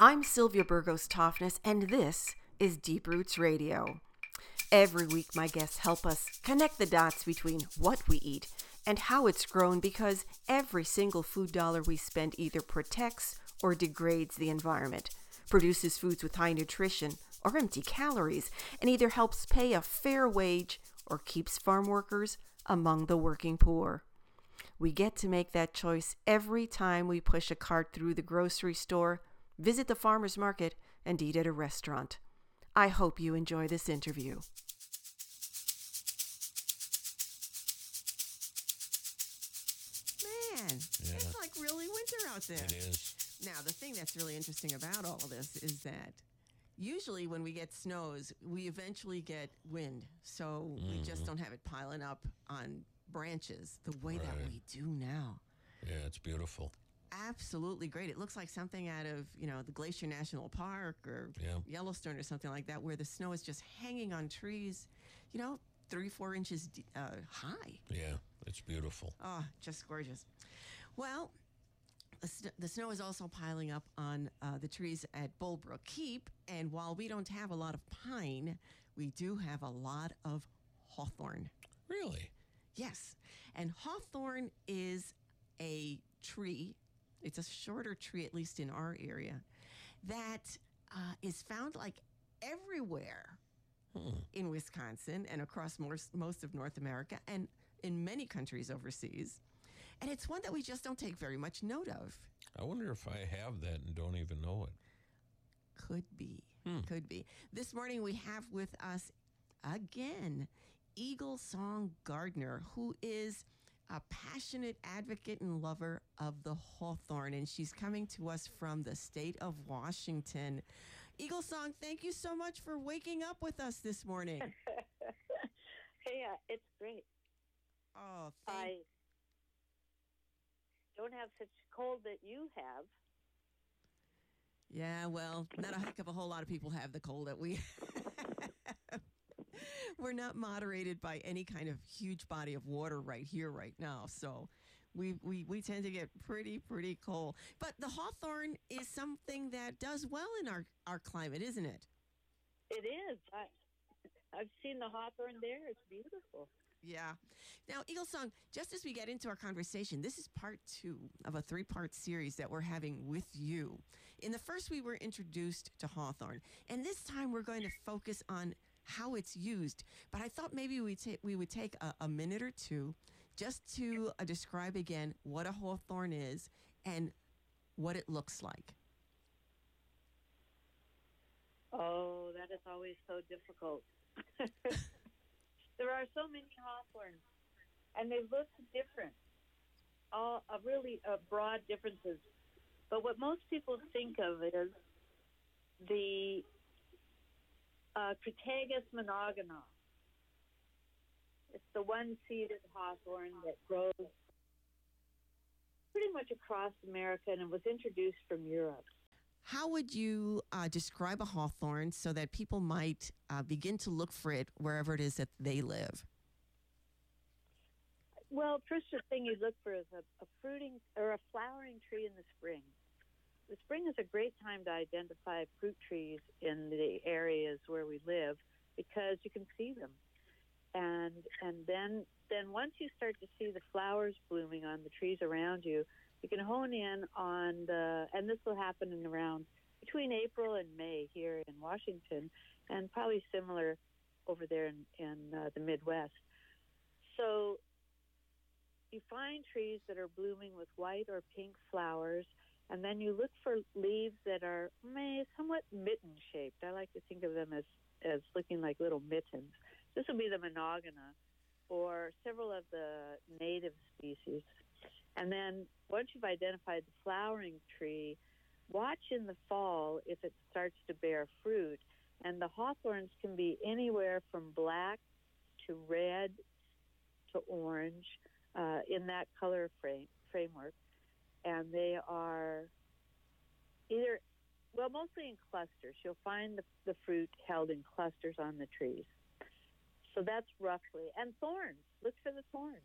I'm Sylvia Burgos Toftness, and this is Deep Roots Radio. Every week, my guests help us connect the dots between what we eat and how it's grown because every single food dollar we spend either protects or degrades the environment, produces foods with high nutrition or empty calories, and either helps pay a fair wage or keeps farm workers among the working poor. We get to make that choice every time we push a cart through the grocery store, visit the farmer's market, and eat at a restaurant. I hope you enjoy this interview. Man, Yeah. it's like really winter out there. It is. Now, the thing that's really interesting about all of this is that usually when we get snows, we eventually get wind. So we just mm-hmm. don't have it piling up on branches the way that we do now. Yeah, it's beautiful. Absolutely great. It looks like something out of, you know, the Glacier National Park or Yeah. Yellowstone or something like that, where the snow is just hanging on trees, you know, three, four inches uh, high. Yeah, it's beautiful. Oh, just gorgeous. Well, the, snow is also piling up on uh, the trees at Bullbrook Keep. And while we don't have a lot of pine, we do have a lot of hawthorn. Really? Yes. And hawthorn is a tree, it's a shorter tree, at least in our area, that uh, is found like everywhere Hmm. in Wisconsin and across most, most of North America and in many countries overseas. And it's one that we just don't take very much note of. I wonder if I have that and don't even know it. Could be. Hmm. Could be. This morning we have with us again Eagle Song Gardener, who is a passionate advocate and lover of the hawthorn. And she's coming to us from the state of Washington. Eagle Song, thank you so much for waking up with us this morning. Hey, uh, it's great. Oh, thank I don't have such cold that you have. Yeah, well, not a heck of a whole lot of people have the cold that we We're not moderated by any kind of huge body of water right here, right now. So we, we, we tend to get pretty, pretty cold. But the hawthorn is something that does well in our, our climate, isn't it? It is. I, I've seen the hawthorn there. It's beautiful. Yeah. Now, Eagle Song, just as we get into our conversation, this is part two of a three part series that we're having with you. In the first, we were introduced to Hawthorn, and this time we're going to focus on how it's used. But I thought maybe we, ta- we would take a, a minute or two just to uh, describe again what a hawthorn is and what it looks like. Oh, that is always so difficult. there are so many hawthorns, and they look different. All uh, really uh, broad differences. But what most people think of is the uh, Crataegus. It's the one-seeded hawthorn that grows pretty much across America, and was introduced from Europe. How would you uh, describe a hawthorn so that people might uh, begin to look for it wherever it is that they live? Well, first the thing you look for is a, a fruiting or a flowering tree in the spring. The spring is a great time to identify fruit trees in the areas where we live because you can see them. And and then then once you start to see the flowers blooming on the trees around you, you can hone in on the and this will happen in around between April and May here in Washington and probably similar over there in, in uh, the Midwest. So you find trees that are blooming with white or pink flowers, and then you look for leaves that are meh, somewhat mitten shaped. I like to think of them as, as looking like little mittens. This would be the monogyna or several of the native species. And then once you've identified the flowering tree, watch in the fall if it starts to bear fruit. And the hawthorns can be anywhere from black to red to orange uh, in that color frame framework, and they are either well, mostly in clusters. You'll find the, the fruit held in clusters on the trees. So that's roughly. And thorns. Look for the thorns.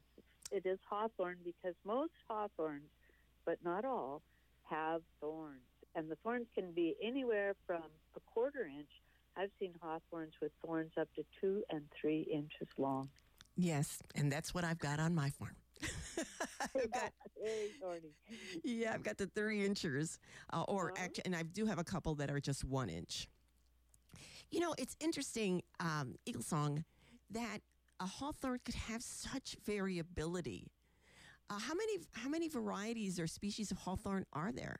It is hawthorn because most hawthorns, but not all, have thorns. and the thorns can be anywhere from a quarter inch. I've seen hawthorns with thorns up to two and three inches long. Yes, and that's what I've got on my farm. I've got, Very thorny. yeah, I've got the three inchers, uh, or Uh-huh. actually, and I do have a couple that are just one inch. You know, it's interesting, um, Eagle Song, that a hawthorn could have such variability. Uh, how many how many varieties or species of hawthorn are there?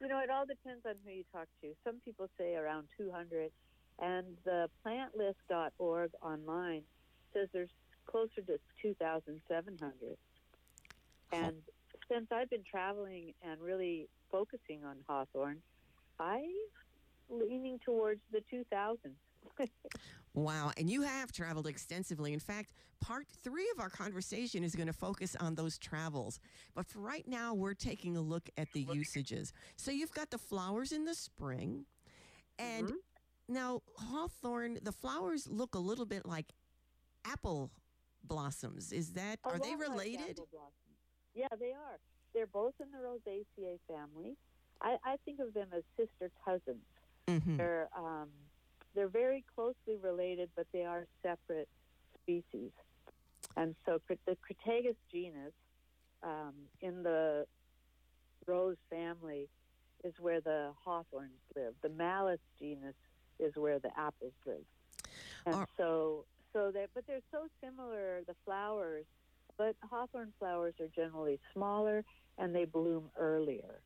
You know, it all depends on who you talk to. Some people say around 200, and the plantlist.org online says there's closer to 2,700. And since I've been traveling and really focusing on hawthorn, I'm leaning towards the 2,000. Wow, and you have traveled extensively. In fact, part three of our conversation is going to focus on those travels. But for right now, we're taking a look at the usages. So you've got the flowers in the spring, and Mhm. now hawthorn, the flowers look a little bit like apple blossoms. Is that, are they related? Yeah, they are. They're both in the Rosaceae family. I, I think of them as sister cousins. hmm They're um, they're very closely related, but they are separate species. And so the Crataegus genus um, in the rose family is where the hawthorns live. The Malus genus is where the apples live. And Are- so so that, but they're so similar the flowers, but hawthorn flowers are generally smaller and they bloom earlier.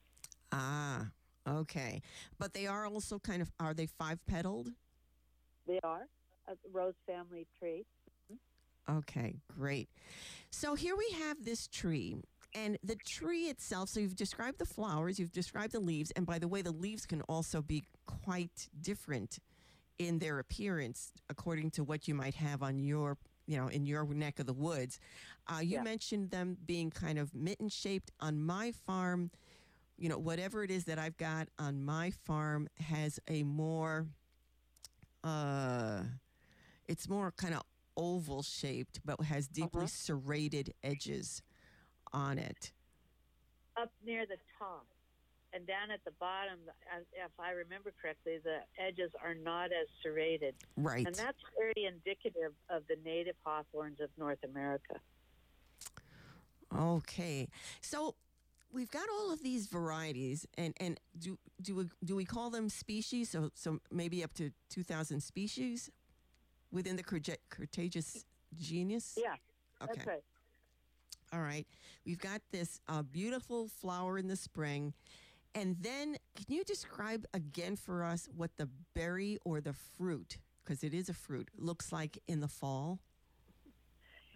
Ah, okay. But they are also kind of, are they five petaled? They are a rose family trait. Okay, great. So here we have this tree, and the tree itself. So you've described the flowers, you've described the leaves, and by the way, the leaves can also be quite different in their appearance according to what you might have on your, you know, in your neck of the woods. Uh, you Yeah. mentioned them being kind of mitten shaped on my farm. You know, whatever it is that I've got on my farm has a more, uh, it's more kind of oval shaped, but has deeply Uh-huh. serrated edges on it. Up near the top and down at the bottom, if I remember correctly, the edges are not as serrated. Right. And that's very indicative of the native hawthorns of North America. Okay. So we've got all of these varieties, and, and do do we, do we call them species? So so maybe up to two thousand species within the Crataegus genus. Yeah, Okay. right. All right. We've got this uh, beautiful flower in the spring. And then, can you describe again for us what the berry or the fruit, because it is a fruit, looks like in the fall?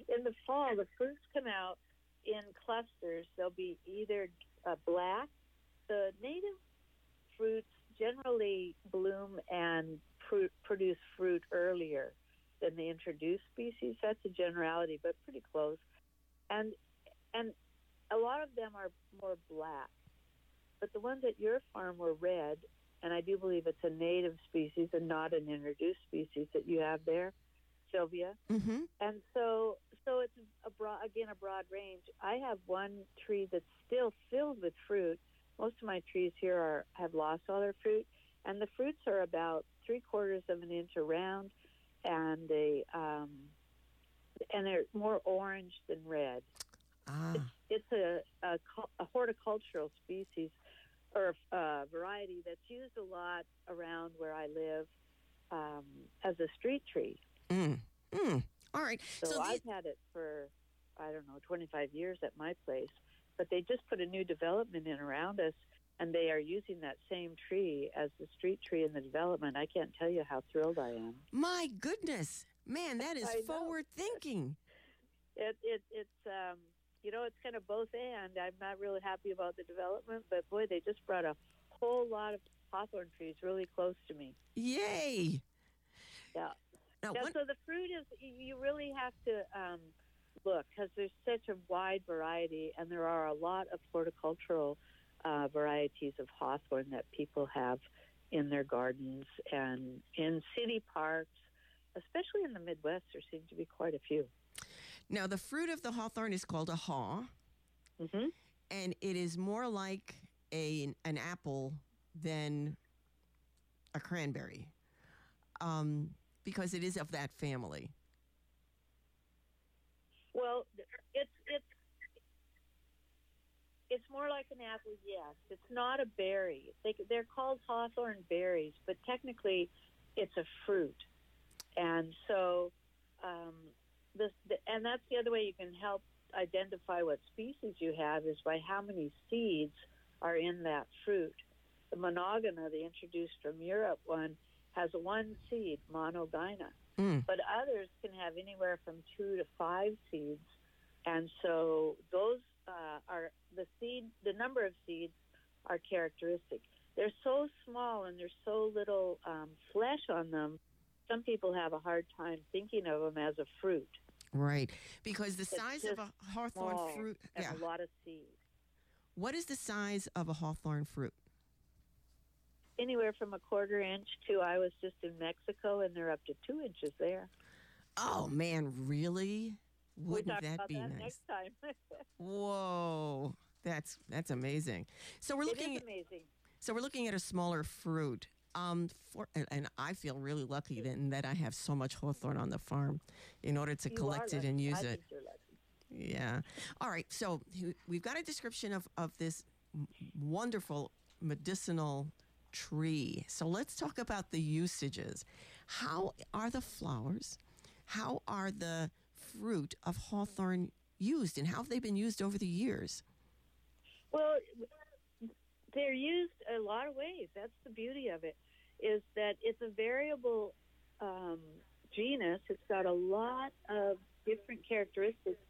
In the fall, the fruits come out in clusters. They'll be either uh, black. The native fruits generally bloom and fruit, produce fruit earlier than the introduced species. That's a generality, but pretty close. And and a lot of them are more black. But the ones at your farm were red, and I do believe it's a native species and not an introduced species that you have there, Sylvia Mm-hmm. and so so it's a broad again a broad range. I have one tree that's still filled with fruit. Most of my trees here are have lost all their fruit, and the fruits are about three quarters of an inch around, and they um, and they're more orange than red. Ah, It's a a, a horticultural species or uh, variety that's used a lot around where I live um, as a street tree. mm, mm. All right. So, So, the- I've had it for I don't know 25 years at my place, but they just put a new development in around us, and they are using that same tree as the street tree in the development. I can't tell you how thrilled I am. my goodness, man, that is forward thinking. It it it's um you know it's kind of both and. I'm not really happy about the development, but boy, they just brought a whole lot of hawthorn trees really close to me. Yay. Yeah. Now, one, so the fruit is, you really have to um, look because there's such a wide variety, and there are a lot of horticultural uh, varieties of hawthorn that people have in their gardens and in city parks, especially in the Midwest. There seem to be quite a few. Now, the fruit of the hawthorn is called a haw, hmm and it is more like a an apple than a cranberry, um, because it is of that family. Well, it's it's it's more like an apple. Yes, it's not a berry. They they're called hawthorn berries, but technically, it's a fruit. And so, um, this and that's the other way you can help identify what species you have is by how many seeds are in that fruit. The monogyna, the introduced from Europe one, has one seed, monogyna. Mm. But others can have anywhere from two to five seeds. And so those uh, are the seed, the number of seeds are characteristic. They're so small and there's so little um, flesh on them. Some people have a hard time thinking of them as a fruit. Right, because the size of a hawthorn fruit. and Yeah. a lot of seeds. What is the size of a hawthorn fruit? Anywhere from a quarter inch to I was just in Mexico and they're up to two inches there. Oh man, really? Wouldn't that be that nice? next time. Whoa, that's that's amazing. So we're looking. amazing. So we're looking at a smaller fruit. Um, for and, and I feel really lucky then that I have so much hawthorn on the farm, in order to You collect it and use I it. think you're lucky. Yeah. All right. So we've got a description of, of this wonderful medicinal tree. So let's talk about the usages. How are the flowers? How are the fruit of hawthorn used, and how have they been used over the years? Well, they're used a lot of ways. That's the beauty of it, is that it's a variable um, genus. It's got a lot of different characteristics,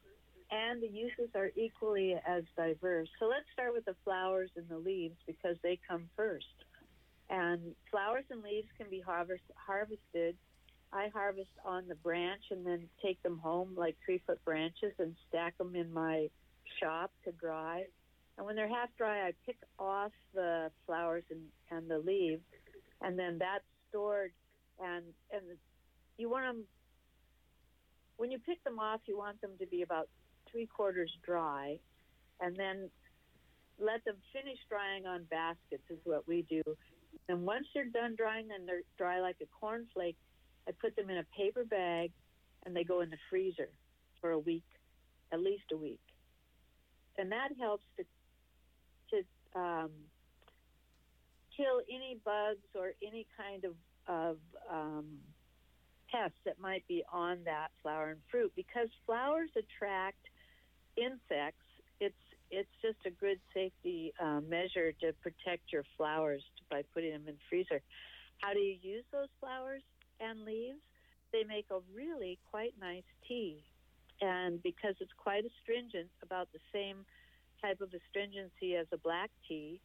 and the uses are equally as diverse. So let's start with the flowers and the leaves because they come first. And flowers and leaves can be harvest, harvested. I harvest on the branch and then take them home like three foot branches and stack them in my shop to dry. And when they're half dry, I pick off the flowers and, and the leaves, and then that's stored. And and you want them when you pick them off, you want them to be about three quarters dry, and then let them finish drying on baskets is what we do. And once they're done drying and they're dry like a cornflake, I put them in a paper bag, and they go in the freezer for a week, at least a week and that helps to to um, kill any bugs or any kind of of um, pests that might be on that flower and fruit. Because flowers attract insects, it's it's just a good safety uh, measure to protect your flowers by putting them in the freezer. How do you use those flowers and leaves? They make a really quite nice tea, and because it's quite astringent, about the same type of astringency as a black tea,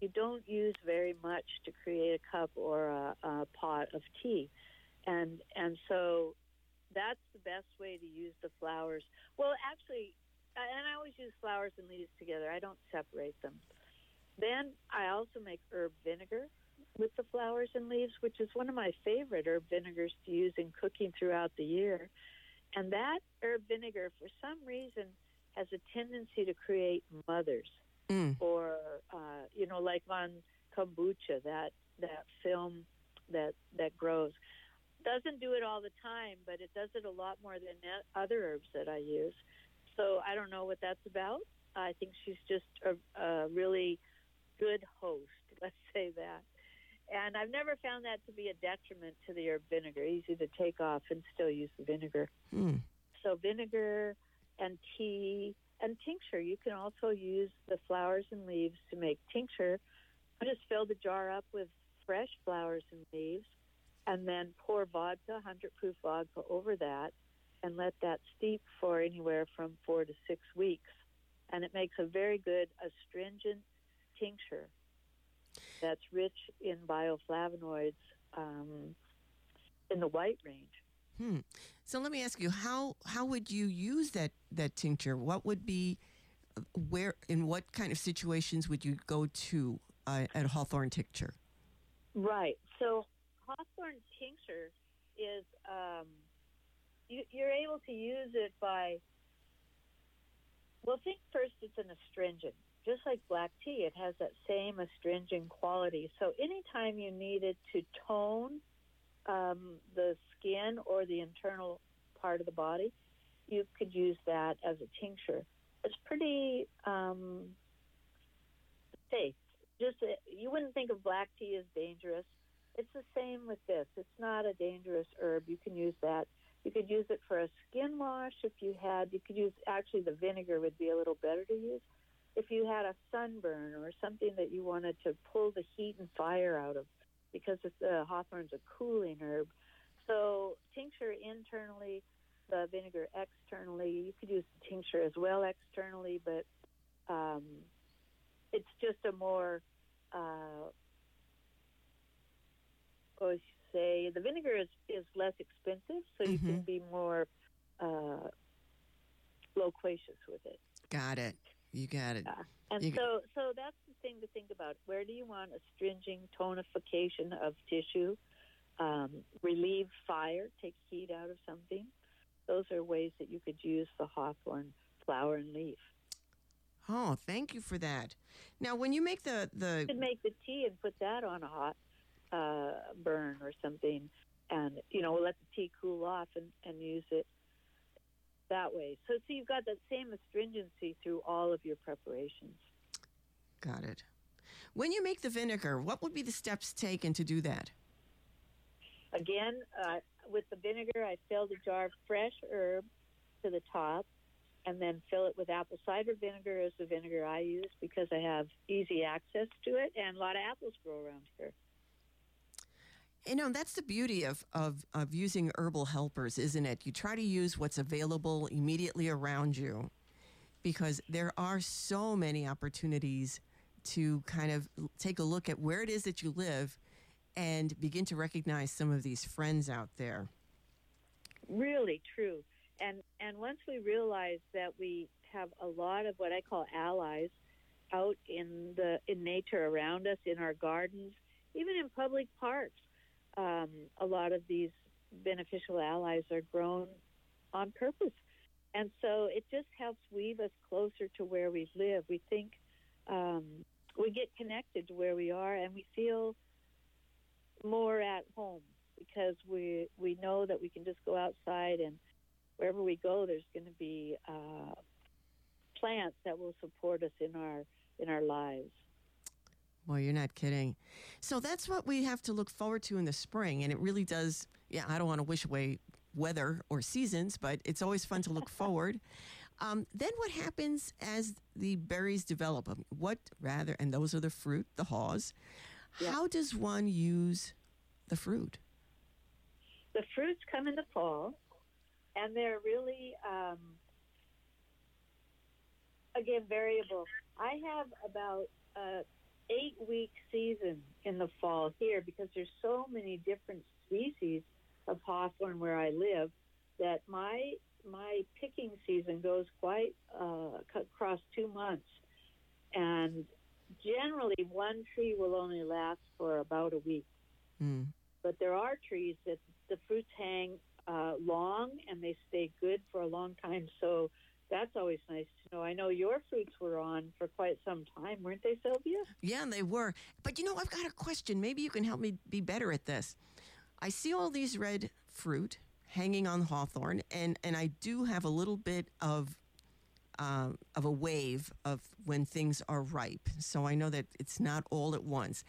you don't use very much to create a cup or a, a pot of tea, and and so that's the best way to use the flowers. Well, actually, and I always use flowers and leaves together. I don't separate them. Then I also make herb vinegar with the flowers and leaves, which is one of my favorite herb vinegars to use in cooking throughout the year. And that herb vinegar, for some reason, has a tendency to create mothers, Mm. or uh, you know, like on kombucha, that that film that that grows. Doesn't do it all the time, but it does it a lot more than other herbs that I use. So I don't know what that's about. I think she's just a, a really good host. Let's say that. And I've never found that to be a detriment to the herb vinegar. Easy to take off and still use the vinegar. Mm. So vinegar and tea and tincture. You can also use the flowers and leaves to make tincture. I just fill the jar up with fresh flowers and leaves and then pour vodka, 100 proof vodka over that and let that steep for anywhere from four to six weeks. And it makes a very good astringent tincture that's rich in bioflavonoids um, in the white range. Hmm. So let me ask you how how would you use that that tincture? What would be where in what kind of situations would you go to uh, at Hawthorn tincture? Right. So Hawthorn tincture is um, you, you're able to use it by. Well, think first it's an astringent, just like black tea, it has that same astringent quality. So anytime you needed to tone um, the skin or the internal part of the body, you could use that as a tincture. It's pretty um, safe. Just uh, you wouldn't think of black tea as dangerous. It's the same with this. It's not a dangerous herb. You can use that. You could use it for a skin wash if you had. You could use actually the vinegar would be a little better to use if you had a sunburn or something that you wanted to pull the heat and fire out of, because the uh, hawthorn's a cooling herb. So tincture internally, the vinegar externally. You could use the tincture as well externally, but um, it's just a more, uh, what you say, the vinegar is, is less expensive, so you can Mhm. be more uh, loquacious with it. Got it. You got it. Yeah. And You- so, so that's thing to think about. Where do you want astringent tonification of tissue? Um, relieve fire, take heat out of something. Those are ways that you could use the hawthorn flower and leaf. Oh, thank you for that. Now, when you make the You could make the tea and put that on a hot uh, burn or something, and you know let the tea cool off and, and use it that way. So, so you've got that same astringency through all of your preparations. Got it. When you make the vinegar, what would be the steps taken to do that? Again, uh, with the vinegar, I fill the jar of fresh herb to the top and then fill it with apple cider vinegar as the vinegar I use because I have easy access to it and a lot of apples grow around here. You know, that's the beauty of, of, of using herbal helpers, isn't it? You try to use what's available immediately around you because there are so many opportunities to kind of take a look at where it is that you live and begin to recognize some of these friends out there. Really true. And and once we realize that we have a lot of what I call allies out in the in nature around us, in our gardens, even in public parks, um, a lot of these beneficial allies are grown on purpose. And so it just helps weave us closer to where we live. We think um, we get connected to where we are, and we feel more at home because we we know that we can just go outside and wherever we go, there's going to be uh, plants that will support us in our in our lives. Well, you're not kidding. So that's what we have to look forward to in the spring. And it really does, yeah, I don't want to wish away weather or seasons, but it's always fun to look forward. Um, then what happens as the berries develop? Um, What rather, and those are the fruit, the haws. Yeah. How does one use the fruit? The fruits come in the fall, and they're really um, again variable. I have about a eight week season in the fall here because there's so many different species of hawthorn where I live that my my picking season goes quite uh, across two months, and generally one tree will only last for about a week. Mm. But there are trees that the fruits hang uh, long and they stay good for a long time. So that's always nice to know. I know your fruits were on for quite some time, weren't they, Sylvia? Yeah, they were. But you know, I've got a question. Maybe you can help me be better at this. I see all these red fruit hanging on hawthorn, and, and I do have a little bit of um, of a wave of when things are ripe. So I know that it's not all at once.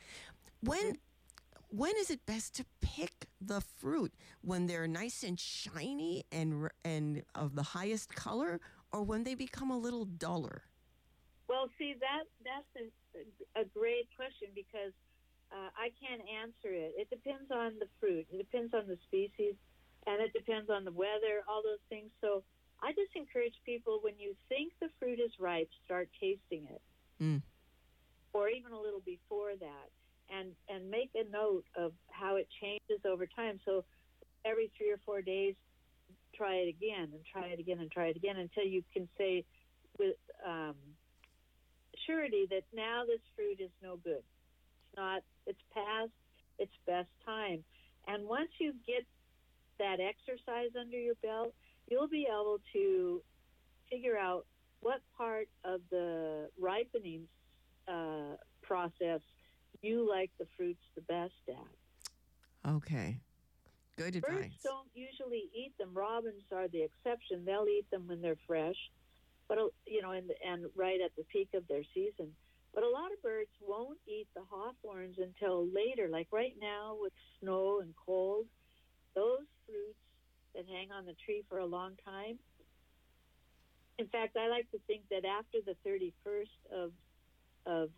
When when is it best to pick the fruit? When they're nice and shiny and and of the highest color, or when they become a little duller? Well, see that that's a, a great question because uh, I can't answer it. It depends on the fruit. It depends on the species, and it depends on the weather. All those things. So I just encourage people when you think the fruit is ripe, start tasting it, Mm. or even a little before that, and and make a note of how it changes over time. So every three or four days, try it again and try it again and try it again until you can say with um, surety that now this fruit is no good. It's not. It's past its best time. And once you get exercise under your belt, you'll be able to figure out what part of the ripening uh, process you like the fruits the best at. Okay. Good advice. Birds don't usually eat them. Robins are the exception. They'll eat them when they're fresh, but uh, you know, and and right at the peak of their season. But a lot of birds won't eat the hawthorns until later. Like right now with snow and cold, those fruits that hang on the tree for a long time. In fact, I like to think that after the 31st of of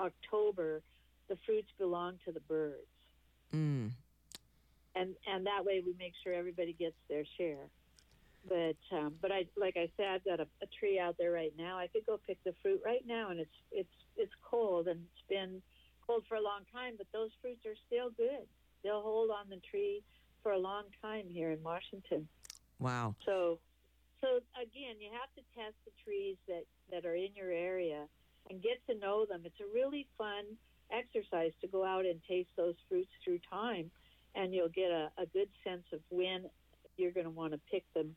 October, the fruits belong to the birds Mm. and and that way we make sure everybody gets their share. But um, but I like I said, I've got a, a tree out there right now. I could go pick the fruit right now, and it's it's it's cold and it's been cold for a long time. But those fruits are still good. They'll hold on the tree for a long time here in Washington. Wow. So so again, you have to test the trees that that are in your area and get to know them. It's a really fun exercise to go out and taste those fruits through time, and you'll get a, a good sense of when you're going to want to pick them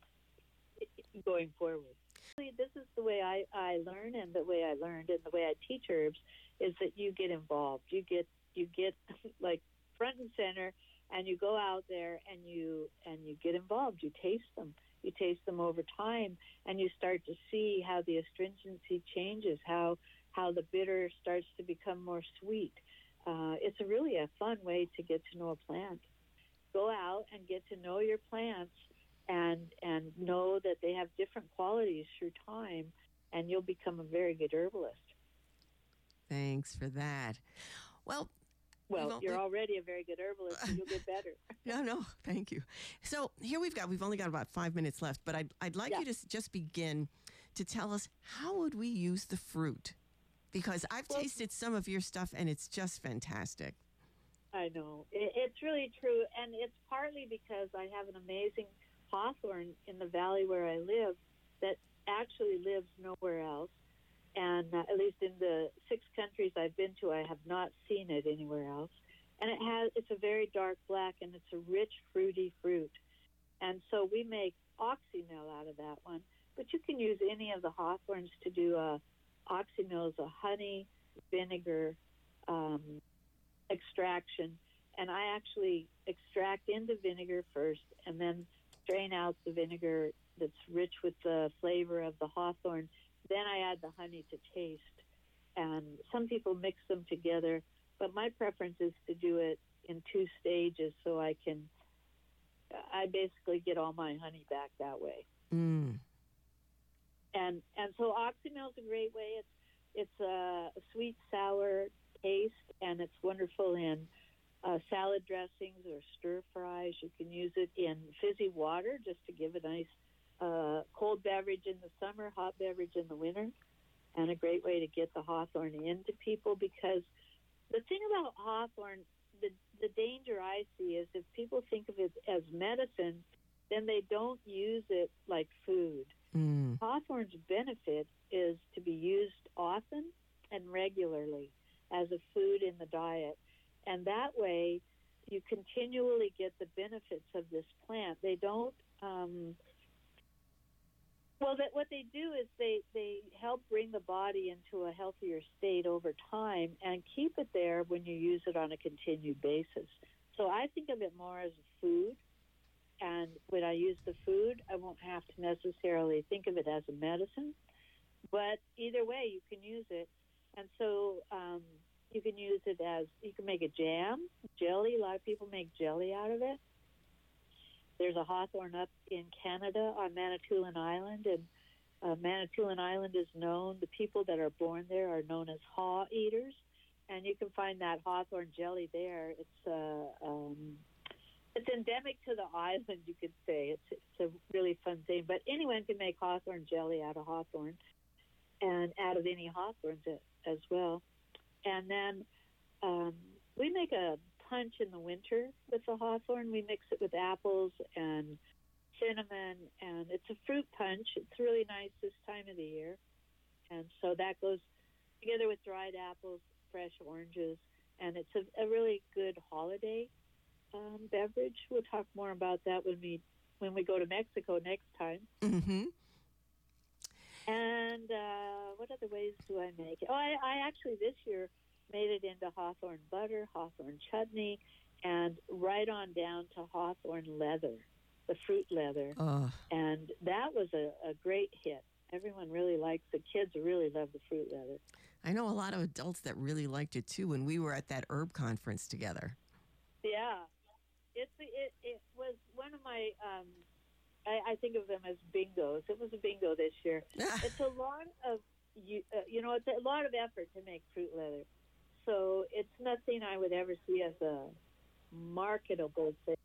going forward. This is the way I, I learn, and the way I learned, and the way I teach herbs is that you get involved. You get you get like front and center, and you go out there and you and you get involved. You taste them. You taste them over time, and you start to see how the astringency changes, how how the bitter starts to become more sweet. Uh, it's really a fun way to get to know a plant. Go out and get to know your plants and and know that they have different qualities through time, and you'll become a very good herbalist. Thanks for that. Well, Well, you're already a very good herbalist, and you'll get better. no, no, thank you. So here we've got, we've only got about five minutes left, but I'd, I'd like Yeah. you to just begin to tell us how would we use the fruit? Because I've Well- tasted some of your stuff and it's just fantastic. I know. It, it's really true. And it's partly because I have an amazing hawthorn in the valley where I live that actually lives nowhere else. And uh, at least in the six countries I've been to, I have not seen it anywhere else. And it has, it's a very dark black and it's a rich, fruity fruit. And so we make oxymel out of that one. But you can use any of the hawthorns to do a oxymel is a honey, vinegar, um, extraction, and I actually extract into vinegar first and then strain out the vinegar that's rich with the flavor of the hawthorn. Then I add the honey to taste. And some people mix them together, but my preference is to do it in two stages so I can, I basically get all my honey back that way. Mm. And and so oxymel is a great way. It's it's a, sweet sour taste, and it's wonderful in uh, salad dressings or stir fries. You can use it in fizzy water just to give a nice uh, cold beverage in the summer, hot beverage in the winter, and a great way to get the hawthorn into people because the thing about hawthorn, the the danger I see is if people think of it as medicine, then they don't use it like food. Mm. Hawthorn's benefit is to be used often and regularly as a food in the diet. And that way, you continually get the benefits of this plant. They don't. Um, well, that what they do is they they help bring the body into a healthier state over time and keep it there when you use it on a continued basis. So I think of it more as food and when I use the food, I won't have to necessarily think of it as a medicine. But either way, you can use it, and so um, you can use it as you can make a jam, jelly. A lot of people make jelly out of it. There's a hawthorn up in Canada on Manitoulin Island, and uh, Manitoulin Island is known. The people that are born there are known as haw eaters, and you can find that hawthorn jelly there. It's uh, um, it's endemic to the island, you could say. It's it's a really fun thing. But anyone can make hawthorn jelly out of hawthorn, and out of any hawthorns as well. And then um, we make a punch in the winter with the hawthorn. We mix it with apples and cinnamon, and it's a fruit punch. It's really nice this time of the year, and so that goes together with dried apples, fresh oranges, and it's a, a really good holiday um, beverage. We'll talk more about that when we when we go to Mexico next time. hmm And uh, what other ways do I make it? Oh, I, I actually this year made it into hawthorn butter, hawthorn chutney, and right on down to hawthorn leather, the fruit leather. Oh, And that was a, a great hit. Everyone really likes the kids really love the fruit leather. I know a lot of adults that really liked it too when we were at that herb conference together. Yeah, it's it it was one of my um, I, I think of them as bingos. It was a bingo this year. it's a lot of you uh, you know it's a lot of effort to make fruit leather, so it's nothing I would ever see as a marketable thing.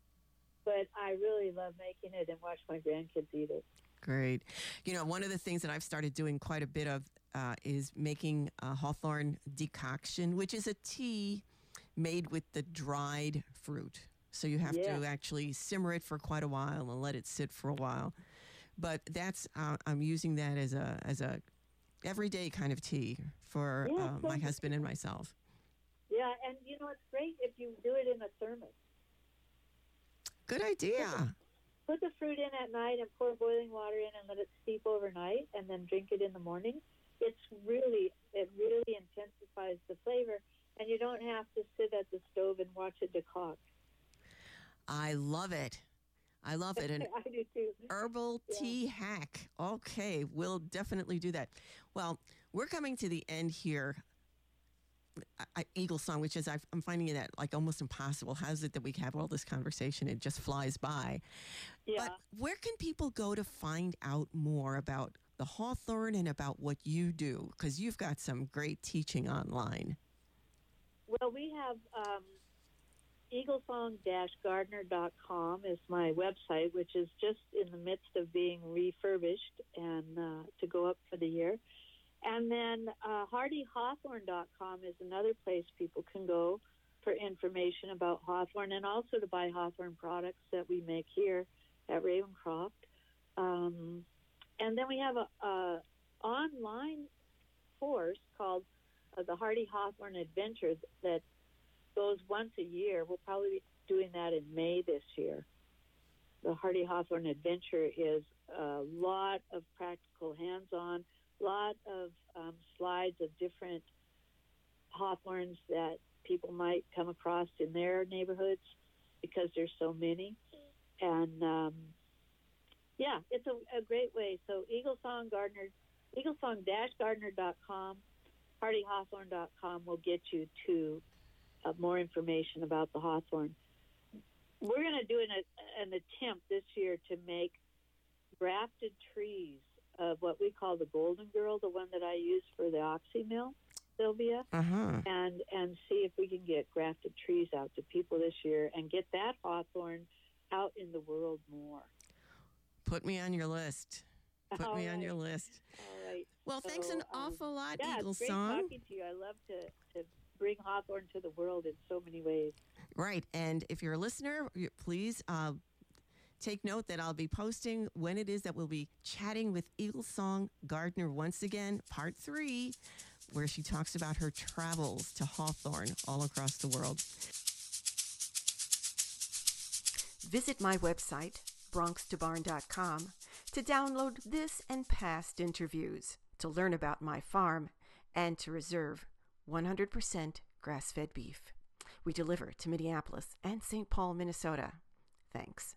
But I really love making it and watch my grandkids eat it. Great. You know, one of the things that I've started doing quite a bit of uh, is making a hawthorn decoction, which is a tea made with the dried fruit. So you have Yeah. to actually simmer it for quite a while and let it sit for a while. But that's uh, I'm using that as a as a everyday kind of tea for Yeah, uh, my husband and myself. Yeah, and you know it's great if you do it in a thermos. Good idea. Put the fruit in at night and pour boiling water in and let it steep overnight, and then drink it in the morning. It's really it really intensifies the flavor, and you don't have to sit at the stove and watch it decoct. I love it. I love it. And I do too. herbal Yeah. tea hack. Okay, we'll definitely do that. Well, we're coming to the end here. Eagle song, which is I'm finding it that like almost impossible. How's it that we have all this conversation? It just flies by. Yeah. But where can people go to find out more about the Hawthorn and about what you do? Because you've got some great teaching online. Well, we have um, eaglesong-gardner.com is my website, which is just in the midst of being refurbished and uh, to go up for the year. And then uh, hardyhawthorne.com is another place people can go for information about Hawthorn and also to buy Hawthorn products that we make here at Ravencroft. Um, and then we have a, a online course called uh, the Hardy Hawthorne Adventure that goes once a year. We'll probably be doing that in May this year. The Hardy Hawthorne Adventure is a lot of practical hands-on, lot of um, slides of different hawthorns that people might come across in their neighborhoods because there's so many. And um, yeah, it's a, a great way. So Eaglesong Gardener, eaglesong-gardner.com, hardyhawthorne.com will get you to uh, more information about the hawthorn. We're going to do an, an attempt this year to make grafted trees of what we call the golden girl, the one that I use for the oxymel, Sylvia, Uh huh. and and see if we can get grafted trees out to people this year and get that hawthorn out in the world more. Put me on your list. Put All me on your list. All right. Well, thanks an So, um, awful lot, Yeah, Eagle it's great Song. talking to you. I love to, to bring Hawthorn to the world in so many ways. Right. And if you're a listener, please uh, take note that I'll be posting when it is that we'll be chatting with Eagle Song Gardener once again, part three, where she talks about her travels to Hawthorn all across the world. Visit my website, bronxtobarn.com, to download this and past interviews, to learn about my farm, and to reserve 100% grass fed beef. We deliver to Minneapolis and St. Paul, Minnesota. Thanks.